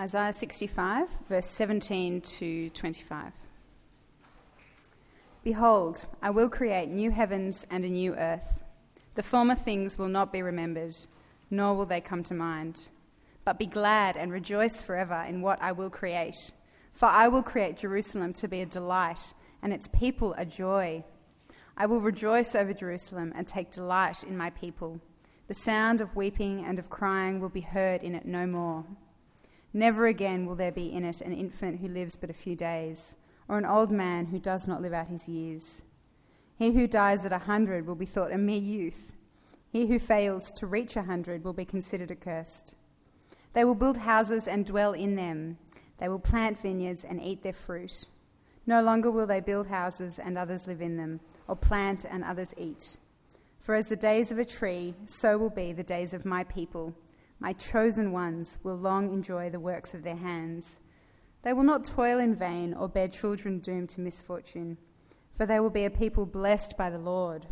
Isaiah 65, verse 17 to 25. Behold, I will create new heavens and a new earth. The former things will not be remembered, nor will they come to mind. But be glad and rejoice forever in what I will create. For I will create Jerusalem to be a delight, and its people a joy. I will rejoice over Jerusalem and take delight in my people. The sound of weeping and of crying will be heard in it no more. Never again will there be in it an infant who lives but a few days or an old man who does not live out his years. He who dies at a hundred will be thought a mere youth. He who fails to reach a hundred will be considered accursed. They will build houses and dwell in them. They will plant vineyards and eat their fruit. No longer will they build houses and others live in them, or plant and others eat. For as the days of a tree, so will be the days of my people. My chosen ones will long enjoy the works of their hands. They will not toil in vain or bear children doomed to misfortune, for they will be a people blessed by the Lord,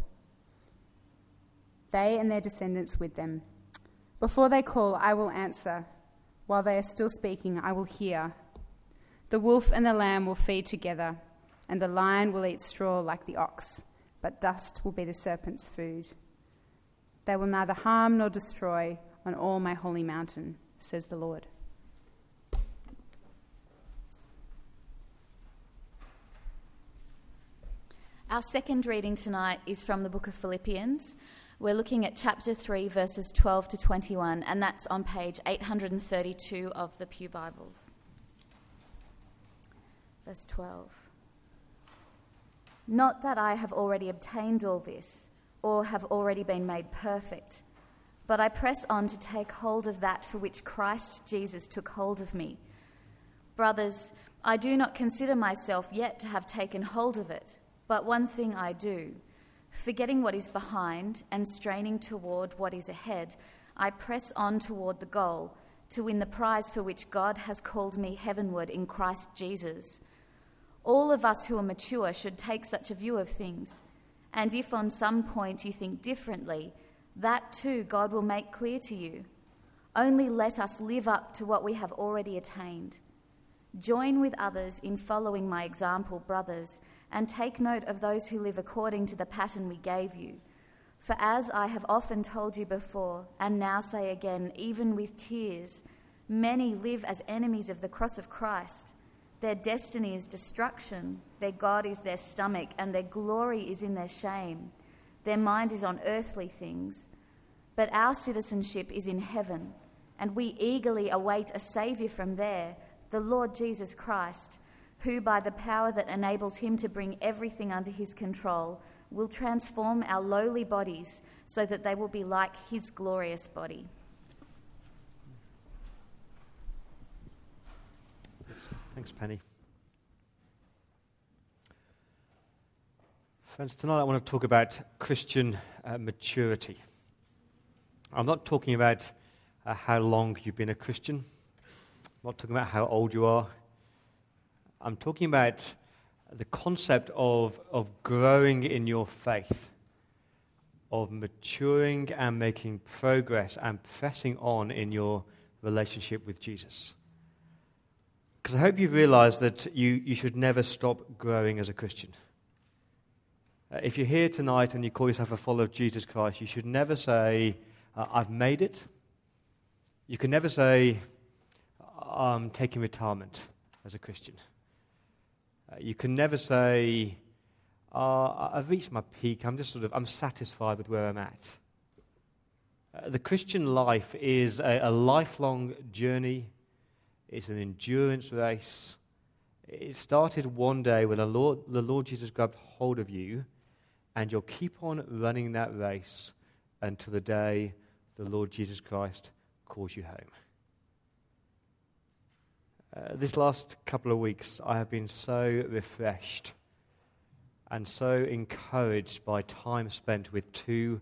they and their descendants with them. Before they call, I will answer. While they are still speaking, I will hear. The wolf and the lamb will feed together, and the lion will eat straw like the ox, but dust will be the serpent's food. They will neither harm nor destroy on all my holy mountain, says the Lord. Our second reading tonight is from the book of Philippians. We're looking at chapter 3, verses 12 to 21, and that's on page 832 of the Pew Bibles. Verse 12. Not that I have already obtained all this, or have already been made perfect, but I press on to take hold of that for which Christ Jesus took hold of me. Brothers, I do not consider myself yet to have taken hold of it. But one thing I do, forgetting what is behind and straining toward what is ahead, I press on toward the goal to win the prize for which God has called me heavenward in Christ Jesus. All of us who are mature should take such a view of things. And if on some point you think differently, that too God will make clear to you. Only let us live up to what we have already attained. Join with others in following my example, brothers and take note of those who live according to the pattern we gave you. For as I have often told you before, and now say again, even with tears, many live as enemies of the cross of Christ. Their destiny is destruction, their God is their stomach, and their glory is in their shame. Their mind is on earthly things. But our citizenship is in heaven, and we eagerly await a Saviour from there, the Lord Jesus Christ who, by the power that enables him to bring everything under his control, will transform our lowly bodies so that they will be like his glorious body. Thanks, Penny. Friends, tonight I want to talk about Christian uh, maturity. I'm not talking about uh, how long you've been a Christian. I'm not talking about how old you are. I'm talking about the concept of, of growing in your faith, of maturing and making progress and pressing on in your relationship with Jesus. Because I hope you've realized that you, you should never stop growing as a Christian. Uh, if you're here tonight and you call yourself a follower of Jesus Christ, you should never say, uh, I've made it. You can never say, I'm taking retirement as a Christian. Uh, you can never say, oh, I've reached my peak. I'm just sort of, I'm satisfied with where I'm at. Uh, the Christian life is a, a lifelong journey. It's an endurance race. It started one day when the Lord, the Lord Jesus grabbed hold of you, and you'll keep on running that race until the day the Lord Jesus Christ calls you home. Uh, this last couple of weeks, I have been so refreshed and so encouraged by time spent with two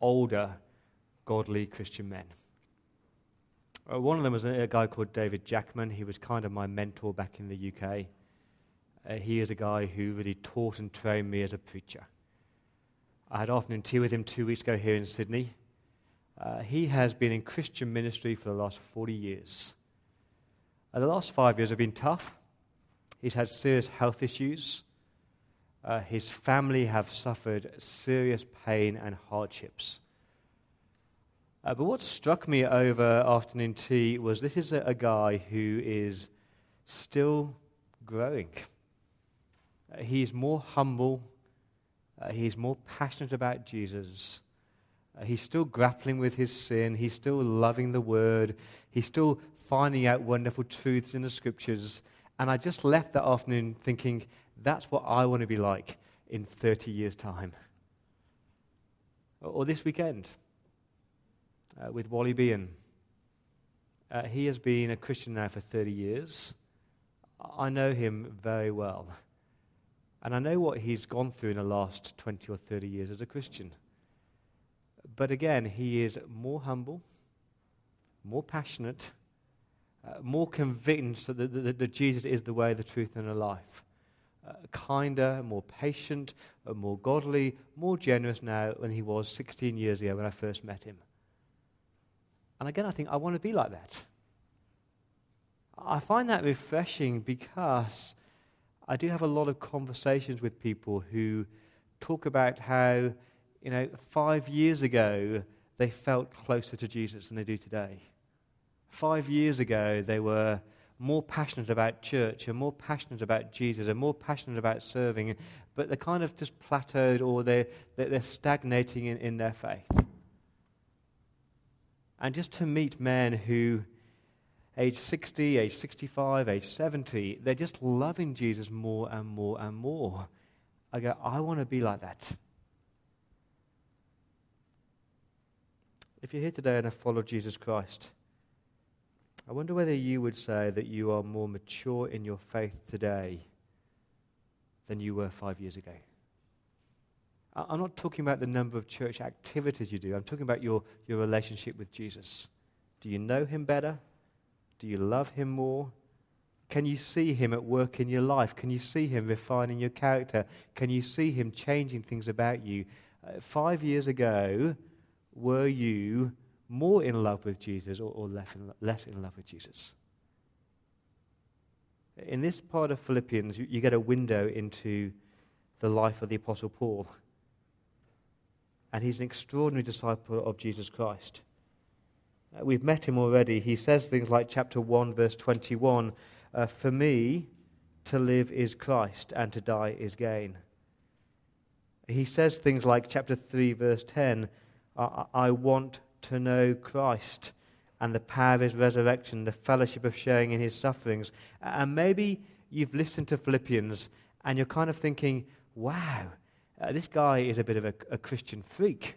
older, godly Christian men. Uh, one of them was a, a, guy called David Jackman. He was kind of my mentor back in the UK. Uh, he is a guy who really taught and trained me as a preacher. I had afternoon tea with him two weeks ago here in Sydney. Uh, he has been in Christian ministry for the last 40 years. Uh, the last five years have been tough. He's had serious health issues. Uh, his family have suffered serious pain and hardships. Uh, but what struck me over afternoon tea was this is a, a guy who is still growing. Uh, he's more humble, uh, he's more passionate about Jesus. Uh, he's still grappling with his sin, he's still loving the word, he's still finding out wonderful truths in the scriptures. And I just left that afternoon thinking, that's what I want to be like in 30 years' time. Or, or this weekend uh, with Wally Bean. Uh, he has been a Christian now for 30 years. I know him very well. And I know what he's gone through in the last 20 or 30 years as a Christian. But again, he is more humble, more passionate, uh, more convinced that, that, that, Jesus is the way, the truth, and the life. Uh, kinder, more patient, uh, more godly, more generous now than he was 16 years ago when I first met him. And again, I think I want to be like that. I find that refreshing because I do have a lot of conversations with people who talk about how, you know, five years ago they felt closer to Jesus than they do today. Five years ago they were more passionate about church and more passionate about Jesus and more passionate about serving, but they're kind of just plateaued or they're, they're stagnating in, in their faith. And just to meet men who age 60, age 65, age 70, they're just loving Jesus more and more and more. I go, I want to be like that. If you're here today and have followed Jesus Christ, I wonder whether you would say that you are more mature in your faith today than you were five years ago. I'm not talking about the number of church activities you do. I'm talking about your, your relationship with Jesus. Do you know him better? Do you love him more? Can you see him at work in your life? Can you see him refining your character? Can you see him changing things about you? Uh, five years ago, were you more in love with Jesus or, or less, in, less in love with Jesus? In this part of Philippians, you, you get a window into the life of the Apostle Paul. And he's an extraordinary disciple of Jesus Christ. Uh, we've met him already. He says things like chapter 1, verse 21 uh, For me, to live is Christ, and to die is gain. He says things like chapter 3, verse 10 I, I want to know Christ and the power of his resurrection, the fellowship of sharing in his sufferings. And maybe you've listened to Philippians and you're kind of thinking, wow, uh, this guy is a bit of a, a Christian freak.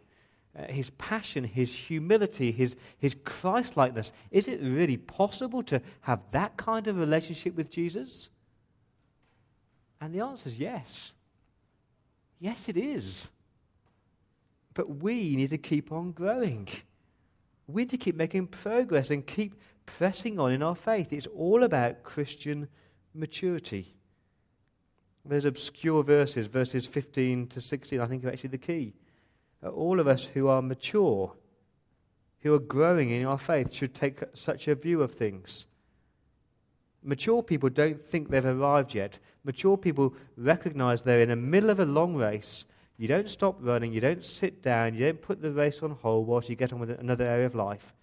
Uh, his passion, his humility, his, his Christlikeness. Is it really possible to have that kind of relationship with Jesus? And the answer is yes. Yes, it is. But we need to keep on growing. We need to keep making progress and keep pressing on in our faith. It's all about Christian maturity. There's obscure verses, verses 15 to 16, I think are actually the key. All of us who are mature, who are growing in our faith, should take such a view of things. Mature people don't think they've arrived yet. Mature people recognize they're in the middle of a long race. You don't stop running, you don't sit down, you don't put the race on hold whilst you get on with another area of life.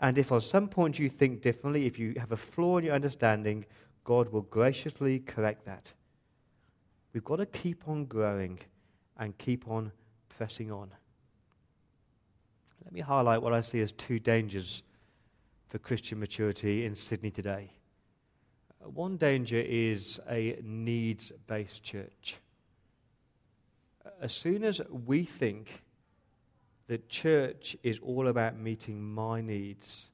And if on some point you think differently, if you have a flaw in your understanding, God will graciously correct that. We've got to keep on growing and keep on on. Let me highlight what I see as two dangers for Christian maturity in Sydney today. One danger is a needs based church. As soon as we think that church is all about meeting my needs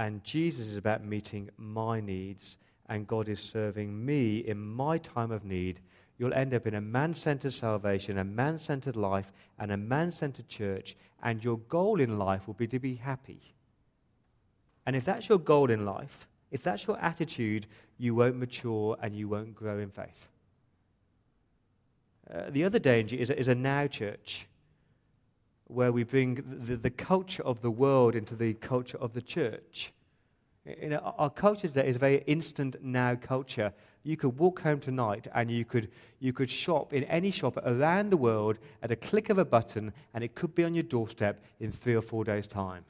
and Jesus is about meeting my needs, and God is serving me in my time of need, you'll end up in a man centered salvation, a man centered life, and a man centered church, and your goal in life will be to be happy. And if that's your goal in life, if that's your attitude, you won't mature and you won't grow in faith. Uh, the other danger is, is a now church where we bring the, the culture of the world into the culture of the church In our culture today is a very instant now culture. You could walk home tonight and you could, you could shop in any shop around the world at a click of a button, and it could be on your doorstep in three or four days' time.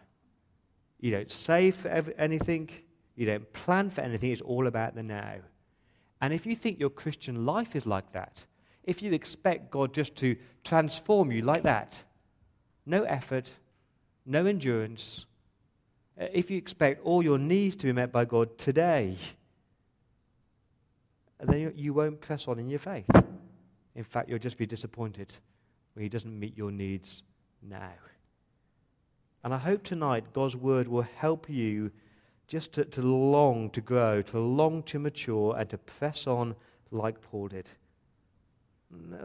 You don't save for anything, you don't plan for anything, it's all about the now. And if you think your Christian life is like that, if you expect God just to transform you like that, no effort, no endurance, uh, if you expect all your needs to be met by God today, then you won't press on in your faith. In fact, you'll just be disappointed when He doesn't meet your needs now. And I hope tonight God's word will help you just to, to long to grow, to long to mature, and to press on like Paul did.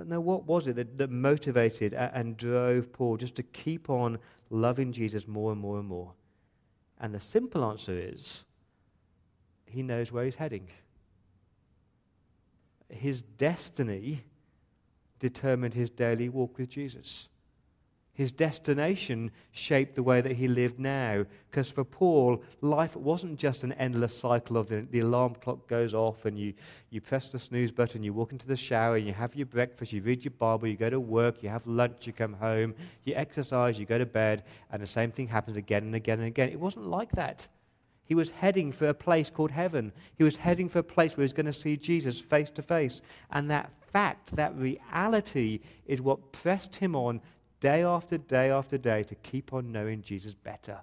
Now, what was it that, that motivated and drove Paul just to keep on loving Jesus more and more and more? And the simple answer is he knows where he's heading. His destiny determined his daily walk with Jesus. His destination shaped the way that he lived now. Because for Paul, life wasn't just an endless cycle of the, the, alarm clock goes off and you, you press the snooze button, you walk into the shower, and you have your breakfast, you read your Bible, you go to work, you have lunch, you come home, you exercise, you go to bed, and the same thing happens again and again and again. It wasn't like that. He was heading for a place called heaven. He was heading for a place where he was going to see Jesus face to face. And that fact, that reality, is what pressed him on day after day after day to keep on knowing Jesus better.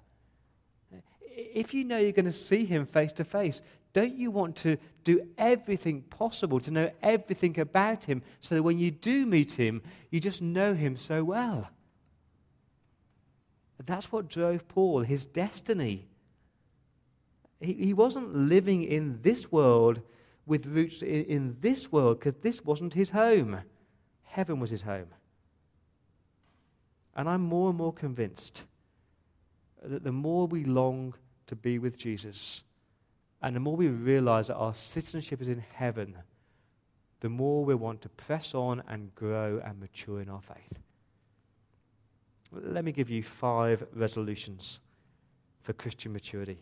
If you know you're going to see him face to face, don't you want to do everything possible to know everything about him so that when you do meet him, you just know him so well? That's what drove Paul, his destiny. He, he wasn't living in this world with roots in, in this world because this wasn't his home. Heaven was his home. And I'm more and more convinced that the more we long to be with Jesus, and the more we realize that our citizenship is in heaven, the more we want to press on and grow and mature in our faith. Let me give you five resolutions for Christian maturity.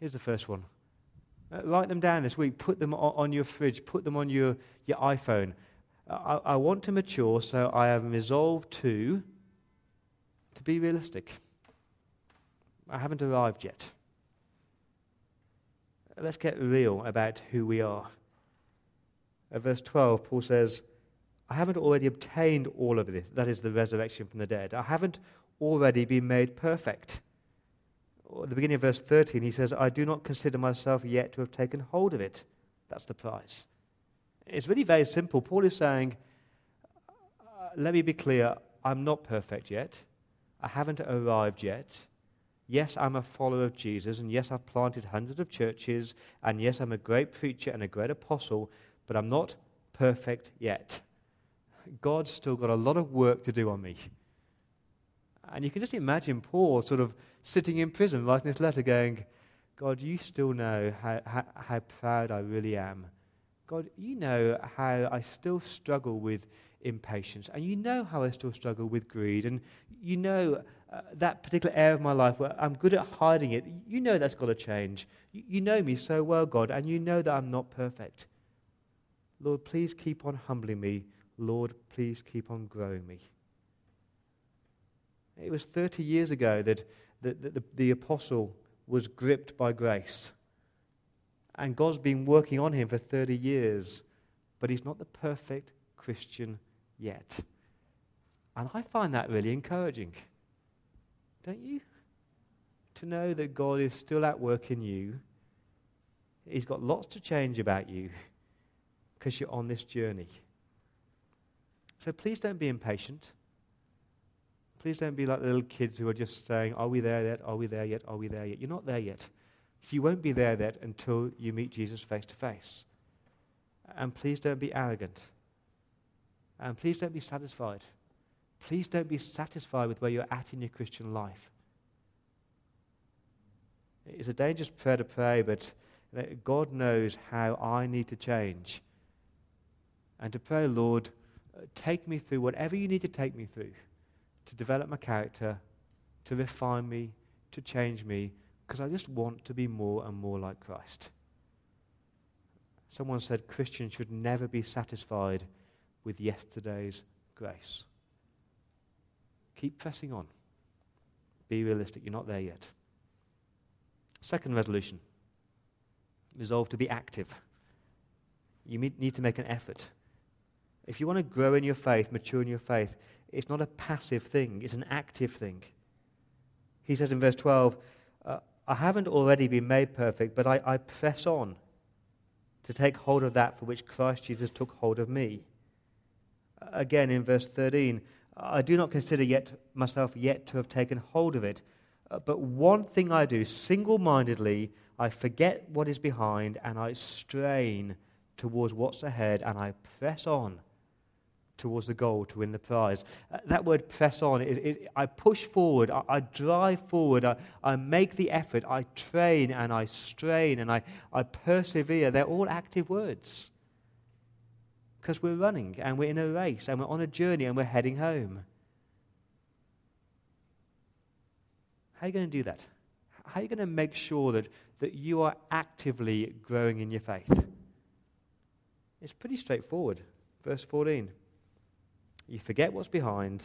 Here's the first one. Uh, write them down this week. Put them on, your fridge. Put them on your, your iPhone. Uh, I, I want to mature, so I am resolved to to be realistic. I haven't arrived yet. Uh, let's get real about who we are. At verse 12, Paul says, I haven't already obtained all of this. That is the resurrection from the dead. I haven't already been made perfect. At the beginning of verse 13, he says, I do not consider myself yet to have taken hold of it. That's the price. It's really very simple. Paul is saying, uh, Let me be clear, I'm not perfect yet. I haven't arrived yet. Yes, I'm a follower of Jesus, and yes, I've planted hundreds of churches, and yes, I'm a great preacher and a great apostle, but I'm not perfect yet. God's still got a lot of work to do on me. And you can just imagine Paul sort of sitting in prison writing this letter going, God, you still know how, how, how proud I really am. God, you know how I still struggle with impatience. And you know how I still struggle with greed. And you know uh, that particular area of my life where I'm good at hiding it. You know that's got to change. You, you know me so well, God, and you know that I'm not perfect. Lord, please keep on humbling me. Lord, please keep on growing me. It was 30 years ago that the, the, the apostle was gripped by grace. And God's been working on him for 30 years, but he's not the perfect Christian yet. And I find that really encouraging. Don't you? To know that God is still at work in you. He's got lots to change about you because you're on this journey. So please don't be impatient. Please don't be like little kids who are just saying, Are we there yet? Are we there yet? Are we there yet? You're not there yet. You won't be there yet until you meet Jesus face to face. And please don't be arrogant. And please don't be satisfied. Please don't be satisfied with where you're at in your Christian life. It's a dangerous prayer to pray, but God knows how I need to change. And to pray, Lord, take me through whatever you need to take me through to develop my character, to refine me, to change me. because I just want to be more and more like Christ. Someone said Christians should never be satisfied with yesterday's grace. Keep pressing on. Be realistic, you're not there yet. Second resolution resolve to be active. You need to make an effort. If you want to grow in your faith, mature in your faith, it's not a passive thing, it's an active thing. He says in verse 12, uh, I haven't already been made perfect, but I, I press on to take hold of that for which Christ Jesus took hold of me. Again, in verse 13, I do not consider yet myself yet to have taken hold of it. Uh, but one thing I do, single mindedly, I forget what is behind and I strain towards what's ahead and I press on towards the goal to win the prize. Uh, that word press on, it, it, I push forward, I, I drive forward, I, I, make the effort, I train and I strain and I, I persevere. They're all active words. Because we're running and we're in a race and we're on a journey and we're heading home. How are you going to do that? How are you going to make sure that, that you are actively growing in your faith? It's pretty straightforward. Verse 14. You forget what's behind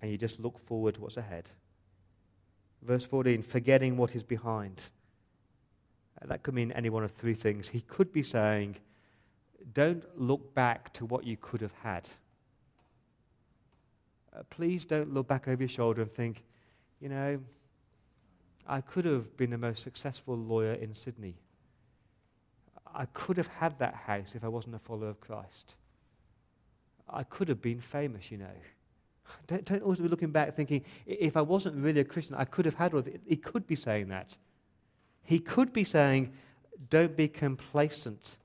and you just look forward to what's ahead. Verse 14, forgetting what is behind. Uh, that could mean any one of three things. He could be saying, don't look back to what you could have had. Uh, please don't look back over your shoulder and think, you know, I could have been the most successful lawyer in Sydney. I could have had that house if I wasn't a follower of Christ. I could have been famous, you know. Don't, don't always be looking back thinking, if I wasn't really a Christian, I could have had all He could be saying that. He could be saying, don't be complacent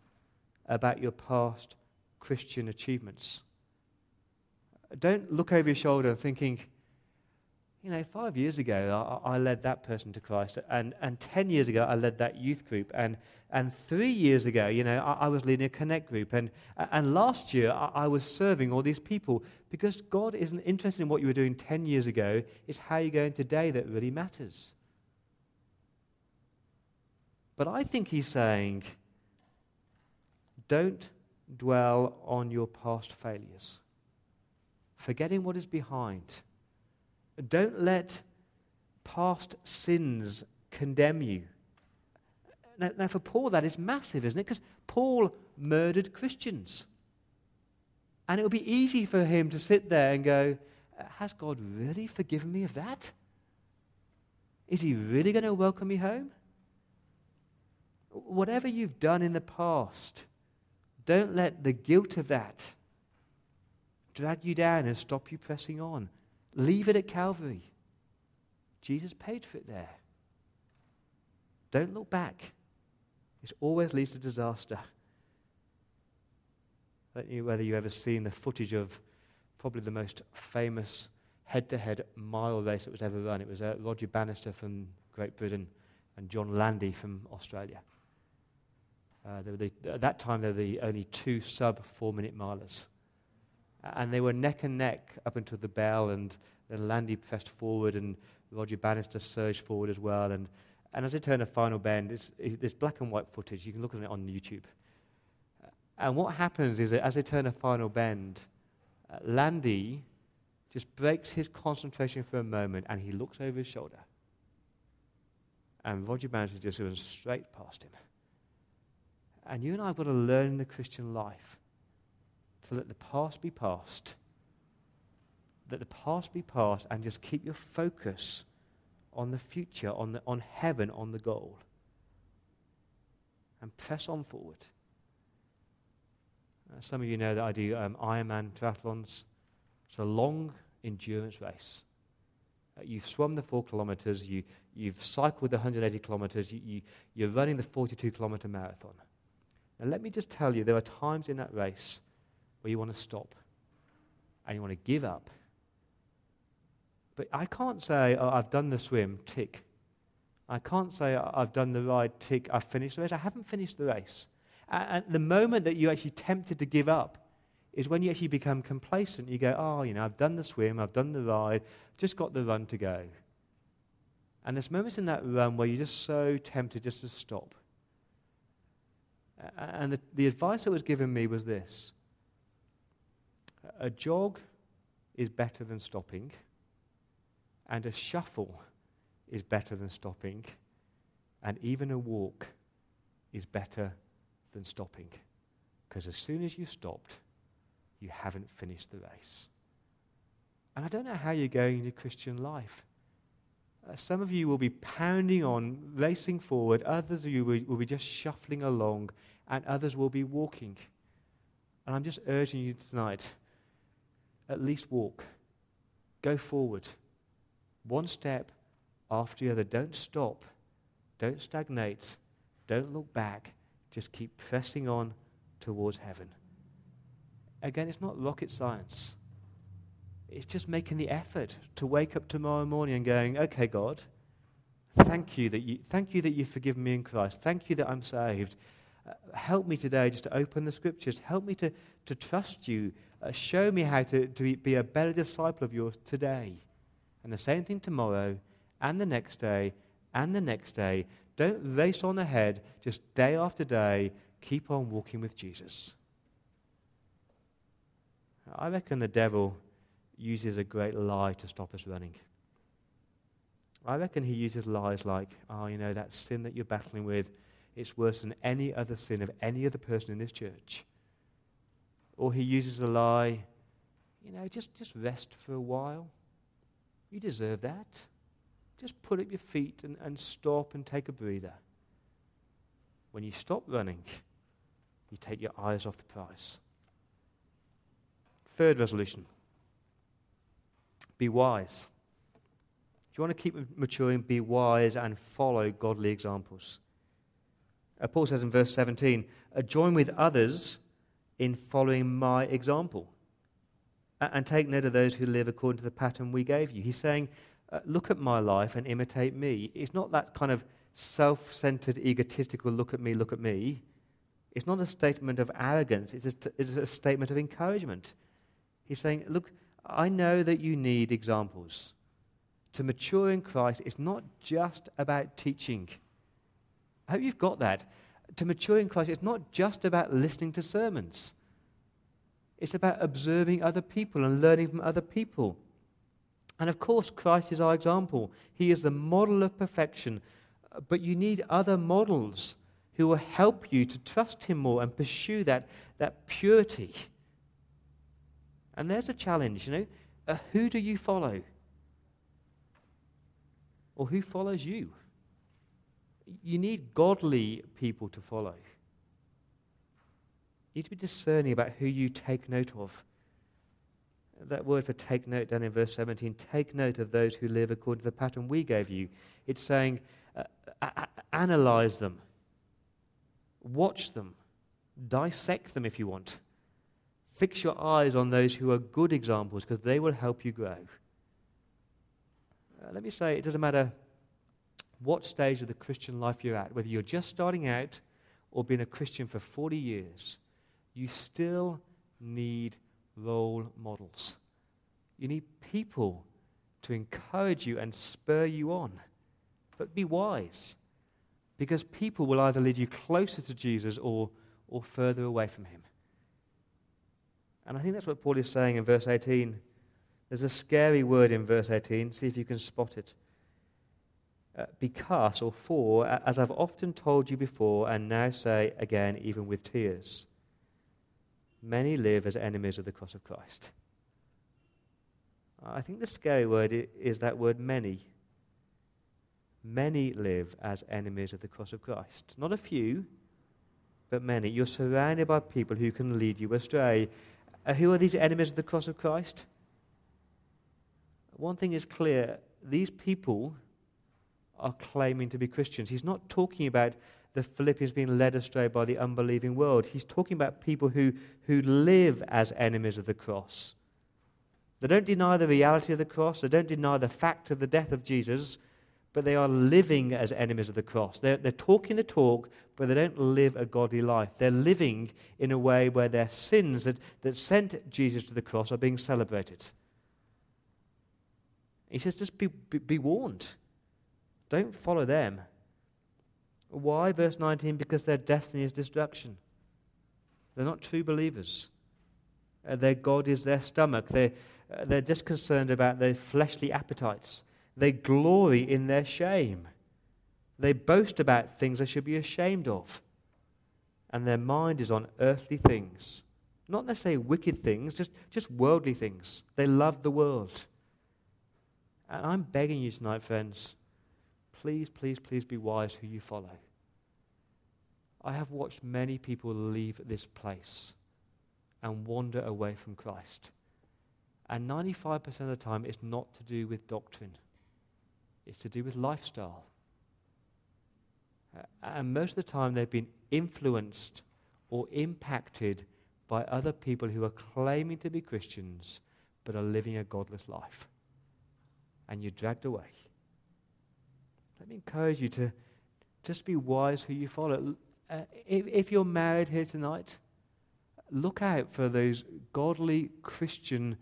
about your past Christian achievements. Don't look over your shoulder thinking, you know, five years ago, I, I, led that person to Christ, and, and 10 years ago, I led that youth group, and, and three years ago, you know, I, I was leading a connect group, and, and last year, I, I, was serving all these people. Because God isn't interested in what you were doing 10 years ago, it's how you're going today that really matters. But I think He's saying, don't dwell on your past failures, forgetting what is behind don't let past sins condemn you. Now, now, for Paul, that is massive, isn't it? Because Paul murdered Christians. And it would be easy for him to sit there and go, Has God really forgiven me of that? Is he really going to welcome me home? Whatever you've done in the past, don't let the guilt of that drag you down and stop you pressing on. Leave it at Calvary. Jesus paid for it there. Don't look back. It always leads to disaster. I don't know whether you've ever seen the footage of probably the most famous head to head mile race that was ever run. It was uh, Roger Bannister from Great Britain and John Landy from Australia. Uh, the, at that time, they were the only two sub four minute milers and they were neck and neck up until the bell, and then Landy pressed forward, and Roger Bannister surged forward as well. And, and as they turned a final bend, it's, it, there's black and white footage. You can look at it on YouTube. And what happens is that as they turn a final bend, uh, Landy just breaks his concentration for a moment, and he looks over his shoulder. And Roger Bannister just goes straight past him. And you and I have got to learn the Christian life to let the past be past. Let the past be past and just keep your focus on the future, on, the, on heaven, on the goal. And press on forward. Uh, some of you know that I do um, Ironman triathlons. It's a long endurance race. Uh, you've swum the four kilometers, you, you've cycled the 180 kilometers, you, you, you're running the 42 kilometer marathon. Now, let me just tell you, there are times in that race where you want to stop and you want to give up. But I can't say, oh, I've done the swim, tick. I can't say, oh, I've done the ride, tick, I've finished the race. I haven't finished the race. And the moment that you're actually tempted to give up is when you actually become complacent. You go, oh, you know, I've done the swim, I've done the ride, just got the run to go. And there's moments in that run where you're just so tempted just to stop. And the, the advice that was given me was this a jog is better than stopping, and a shuffle is better than stopping, and even a walk is better than stopping. Because as soon as you stopped, you haven't finished the race. And I don't know how you're going in your Christian life. Uh, some of you will be pounding on, racing forward. Others of you will, will be just shuffling along, and others will be walking. And I'm just urging you tonight at least walk. Go forward. One step after the other. Don't stop. Don't stagnate. Don't look back. Just keep pressing on towards heaven. Again, it's not rocket science. It's just making the effort to wake up tomorrow morning and going, okay, God, thank you that you, thank you that you've forgiven me in Christ. Thank you that I'm saved. Uh, help me today just to open the scriptures. Help me to, to trust you. Uh, show me how to, to be a better disciple of yours today. And the same thing tomorrow, and the next day, and the next day. Don't race on ahead, just day after day. Keep on walking with Jesus. I reckon the devil uses a great lie to stop us running. I reckon he uses lies like, oh, you know, that sin that you're battling with, it's worse than any other sin of any other person in this church. Or he uses a lie, you know, just, just rest for a while. You deserve that. Just put up your feet and, and stop and take a breather. When you stop running, you take your eyes off the prize. Third resolution be wise. If you want to keep maturing, be wise and follow godly examples. Uh, Paul says in verse 17, uh, join with others in following my example. And take note of those who live according to the pattern we gave you. He's saying, uh, look at my life and imitate me. It's not that kind of self centered, egotistical look at me, look at me. It's not a statement of arrogance, it's a, it's a statement of encouragement. He's saying, look, I know that you need examples. To mature in Christ it's not just about teaching. I hope you've got that. To mature in Christ, it's not just about listening to sermons. It's about observing other people and learning from other people. And of course, Christ is our example. He is the model of perfection. But you need other models who will help you to trust Him more and pursue that, that purity. And there's a challenge, you know. Uh, who do you follow? Or who follows you? You need godly people to follow. You need to be discerning about who you take note of. That word for take note down in verse 17 take note of those who live according to the pattern we gave you. It's saying uh, analyze them, watch them, dissect them if you want. Fix your eyes on those who are good examples because they will help you grow. Uh, let me say, it doesn't matter what stage of the Christian life you're at, whether you're just starting out or been a Christian for 40 years, you still need role models. You need people to encourage you and spur you on. But be wise, because people will either lead you closer to Jesus or, or further away from him. And I think that's what Paul is saying in verse 18. There's a scary word in verse 18. See if you can spot it. Uh, because, or for, as I've often told you before, and now say again, even with tears, many live as enemies of the cross of Christ. I think the scary word is that word many. Many live as enemies of the cross of Christ. Not a few, but many. You're surrounded by people who can lead you astray. Uh, who are these enemies of the cross of Christ? One thing is clear these people are claiming to be Christians. He's not talking about the Philippians being led astray by the unbelieving world. He's talking about people who, who live as enemies of the cross. They don't deny the reality of the cross, they don't deny the fact of the death of Jesus, but they are living as enemies of the cross. They're, they're talking the talk, but they don't live a godly life. They're living in a way where their sins that, that sent Jesus to the cross are being celebrated. He says, just be, be, be warned. Don't follow them. Why? Verse 19 because their destiny is destruction. They're not true believers. Uh, their God is their stomach. They're, uh, they're just concerned about their fleshly appetites. They glory in their shame. They boast about things they should be ashamed of. And their mind is on earthly things. Not necessarily wicked things, just, just worldly things. They love the world. And I'm begging you tonight, friends, please, please, please be wise who you follow. I have watched many people leave this place and wander away from Christ. And 95% of the time, it's not to do with doctrine, it's to do with lifestyle. And most of the time, they've been influenced or impacted by other people who are claiming to be Christians but are living a godless life. And you're dragged away. Let me encourage you to just be wise who you follow. Uh, if, if you're married here tonight, look out for those godly Christian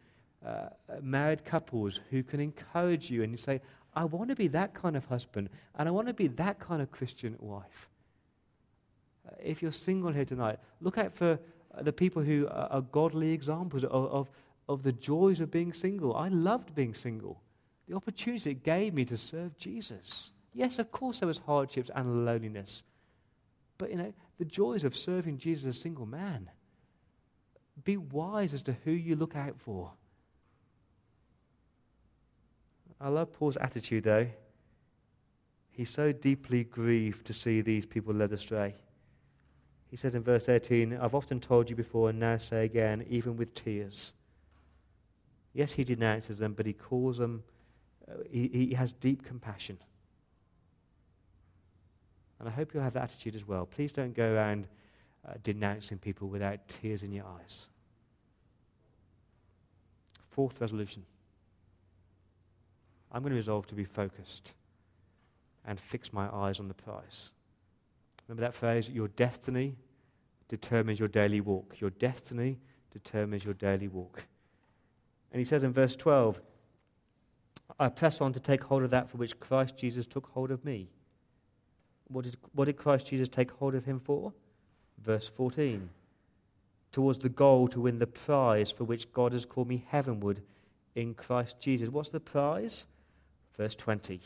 uh, married couples who can encourage you and you say, I want to be that kind of husband and I want to be that kind of Christian wife. Uh, if you're single here tonight, look out for uh, the people who are, are godly examples of, of, of, the joys of being single. I loved being single. The opportunity it gave me to serve Jesus. Yes, of course, there was hardships and loneliness. But, you know, the joys of serving Jesus as a single man. Be wise as to who you look out for. I love Paul's attitude, though. He's so deeply grieved to see these people led astray. He says in verse 18, I've often told you before and now say again, even with tears. Yes, he denounces them, but he calls them, uh, he, he has deep compassion. And I hope you'll have that attitude as well. Please don't go around uh, denouncing people without tears in your eyes. Fourth resolution I'm going to resolve to be focused and fix my eyes on the prize. Remember that phrase? Your destiny determines your daily walk. Your destiny determines your daily walk. And he says in verse 12, I press on to take hold of that for which Christ Jesus took hold of me. What did, what did Christ Jesus take hold of him for? Verse 14. Towards the goal to win the prize for which God has called me heavenward in Christ Jesus. What's the prize? Verse 20.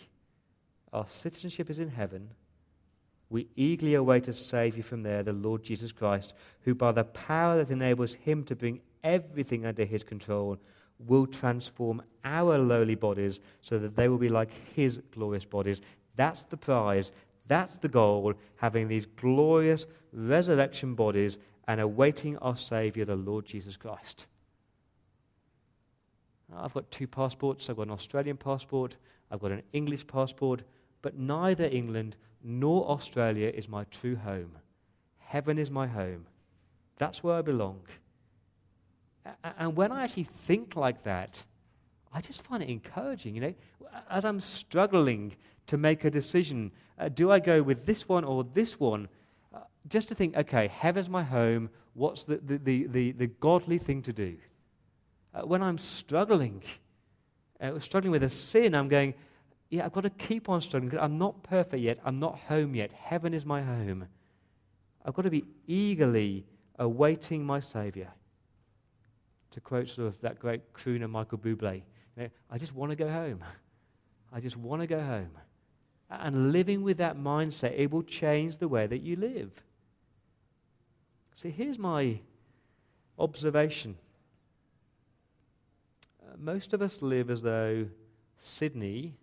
Our citizenship is in heaven. We eagerly await a Saviour from there, the Lord Jesus Christ, who by the power that enables him to bring everything under his control will transform our lowly bodies so that they will be like his glorious bodies. That's the prize. That's the goal, having these glorious resurrection bodies and awaiting our Saviour, the Lord Jesus Christ. I've got two passports. I've got an Australian passport, I've got an English passport, but neither England nor Australia is my true home. Heaven is my home. That's where I belong. And when I actually think like that, I just find it encouraging. You know, as I'm struggling to make a decision, uh, do I go with this one or this one? Uh, just to think, okay, heaven's my home. What's the, the, the, the, the godly thing to do? Uh, when I'm struggling, uh, struggling with a sin, I'm going, yeah, I've got to keep on struggling. I'm not perfect yet. I'm not home yet. Heaven is my home. I've got to be eagerly awaiting my Savior. To quote sort of that great crooner Michael Bublé, know, I just want to go home. I just want to go home. And living with that mindset, it will change the way that you live. See, here's my observation. Uh, most of us live as though Sydney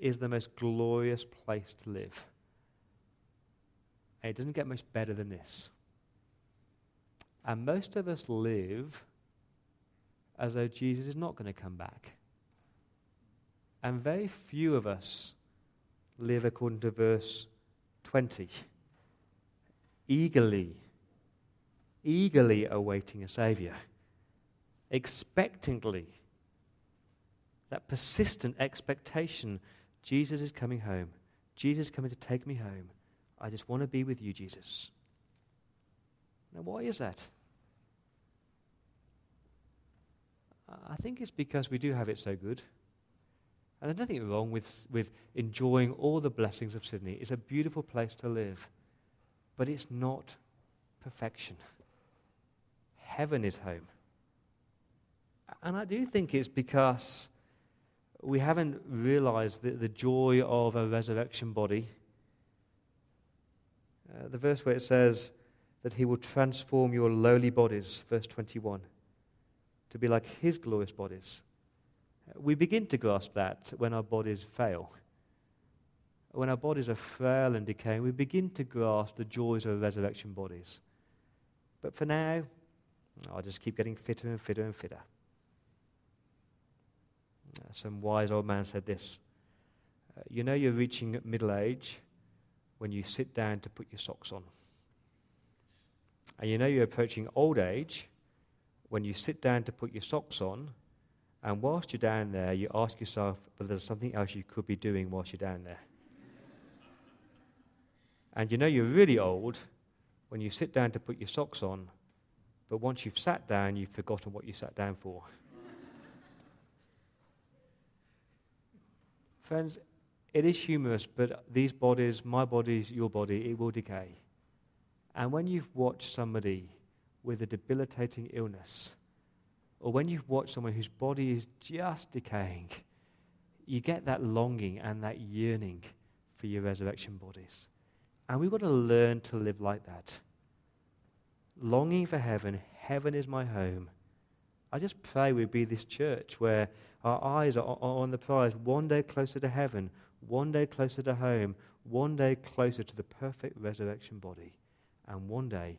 is the most glorious place to live. It doesn't get much better than this. And most of us live as though Jesus is not going to come back. And very few of us live according to verse 20, eagerly, eagerly awaiting a Savior, expectantly that persistent expectation Jesus is coming home. Jesus is coming to take me home. I just want to be with you, Jesus. Now, why is that? I think it's because we do have it so good. And there's nothing wrong with, with enjoying all the blessings of Sydney. It's a beautiful place to live. But it's not perfection. Heaven is home. And I do think it's because we haven't realized the, the joy of a resurrection body. Uh, the verse where it says that he will transform your lowly bodies, verse 21, to be like his glorious bodies. We begin to grasp that when our bodies fail. When our bodies are frail and decaying, we begin to grasp the joys of resurrection bodies. But for now, I'll just keep getting fitter and fitter and fitter. Uh, some wise old man said this uh, You know, you're reaching middle age when you sit down to put your socks on. And you know, you're approaching old age when you sit down to put your socks on and whilst you're down there, you ask yourself whether there's something else you could be doing whilst you're down there. and you know you're really old when you sit down to put your socks on, but once you've sat down, you've forgotten what you sat down for. Friends, it is humorous, but these bodies, my body, your body, it will decay. And when you've watched somebody with a debilitating illness, or when you watch someone whose body is just decaying, you get that longing and that yearning for your resurrection bodies. And we've got to learn to live like that. Longing for heaven, heaven is my home. I just pray we'd be this church where our eyes are on the prize, one day closer to heaven, one day closer to home, one day closer to the perfect resurrection body, and one day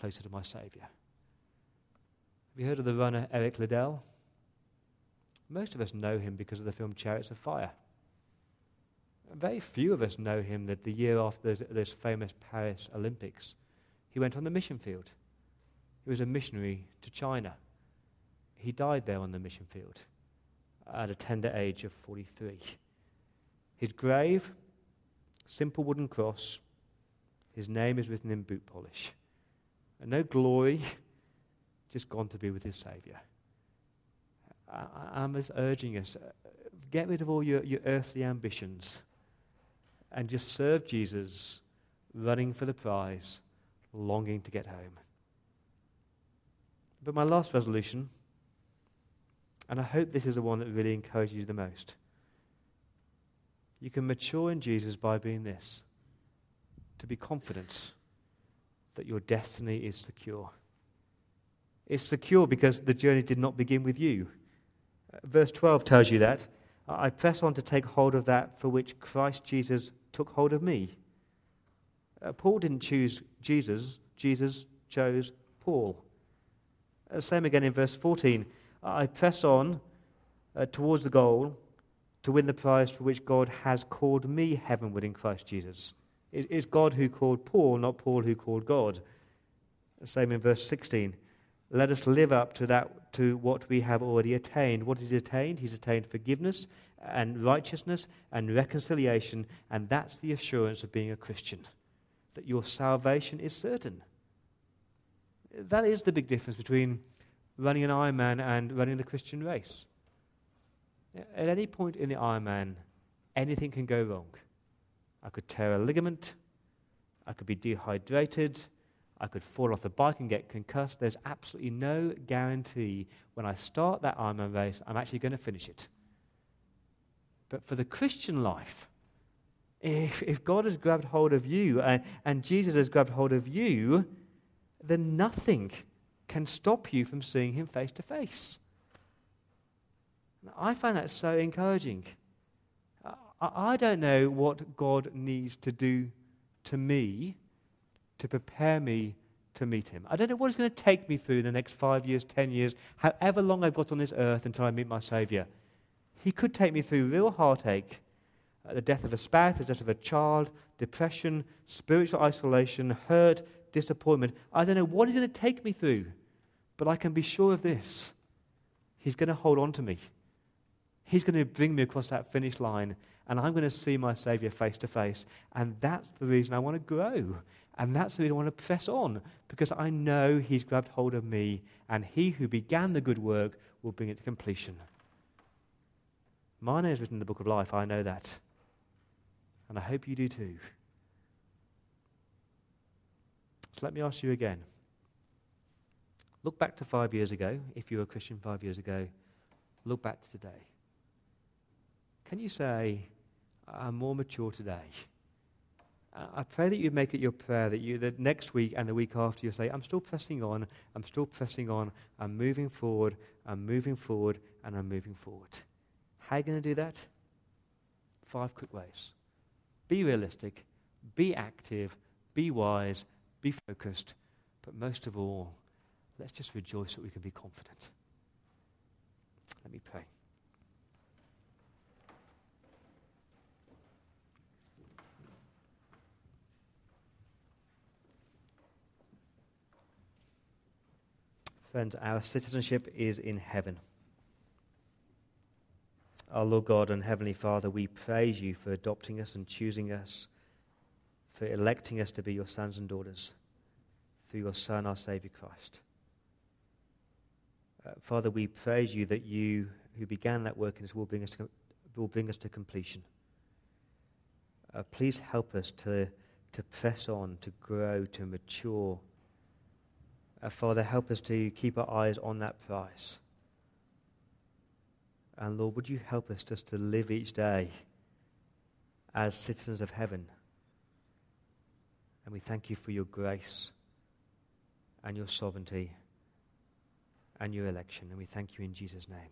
closer to my Saviour. Have you heard of the runner Eric Liddell? Most of us know him because of the film Chariots of Fire. Very few of us know him that the year after those famous Paris Olympics, he went on the mission field. He was a missionary to China. He died there on the mission field at a tender age of 43. His grave, simple wooden cross, his name is written in boot polish. And no glory, just gone to be with his Saviour. I, am just urging us uh, get rid of all your, your earthly ambitions and just serve Jesus, running for the prize, longing to get home. But my last resolution, and I hope this is the one that really encourages you the most. You can mature in Jesus by being this to be confident that your destiny is secure. It's secure because the journey did not begin with you. Verse 12 tells you that. I press on to take hold of that for which Christ Jesus took hold of me. Uh, Paul didn't choose Jesus, Jesus chose Paul. Uh, same again in verse 14. I press on uh, towards the goal to win the prize for which God has called me heavenward in Christ Jesus. It, it's God who called Paul, not Paul who called God. Same in verse 16 let us live up to that to what we have already attained. What has he attained? He's attained forgiveness and righteousness and reconciliation, and that's the assurance of being a Christian. That your salvation is certain. That is the big difference between running an Ironman and running the Christian race. At any point in the Ironman, anything can go wrong. I could tear a ligament, I could be dehydrated, I could fall off a bike and get concussed. There's absolutely no guarantee when I start that Ironman race, I'm actually going to finish it. But for the Christian life, if, if God has grabbed hold of you and, and Jesus has grabbed hold of you, then nothing can stop you from seeing him face to face. I find that so encouraging. I, don't know what God needs to do to me to prepare me to meet him. I don't know what it's going to take me through the next five years, ten years, however long I've got on this earth until I meet my Saviour. He could take me through real heartache, uh, the death of a spouse, the death of a child, depression, spiritual isolation, hurt, disappointment. I don't know what he's going to take me through, but I can be sure of this. He's going to hold on to me. He's going to bring me across that finish line, and I'm going to see my Saviour face to face. And that's the reason I want to grow. And that's the reason I want to press on, because I know He's grabbed hold of me, and He who began the good work will bring it to completion. My name is written in the book of life. I know that. And I hope you do too. So let me ask you again. Look back to five years ago, if you were a Christian five years ago. Look back to today. Can you say, I'm more mature today? Uh, I pray that you make it your prayer that you that next week and the week after you say, I'm still pressing on, I'm still pressing on, I'm moving forward, I'm moving forward, and I'm moving forward. How are you going to do that? Five quick ways. Be realistic, be active, be wise, be focused, but most of all, let's just rejoice that we can be confident. Let me pray. Friends, our citizenship is in heaven. Our Lord God and Heavenly Father, we praise you for adopting us and choosing us, for electing us to be your sons and daughters through your Son, our Savior Christ. Uh, Father, we praise you that you, who began that work in us, will bring us to, will bring us to completion. Uh, please help us to, to press on, to grow, to mature. Father, help us to keep our eyes on that prize. And Lord, would you help us just to live each day as citizens of heaven? And we thank you for your grace and your sovereignty and your election. And we thank you in Jesus' name.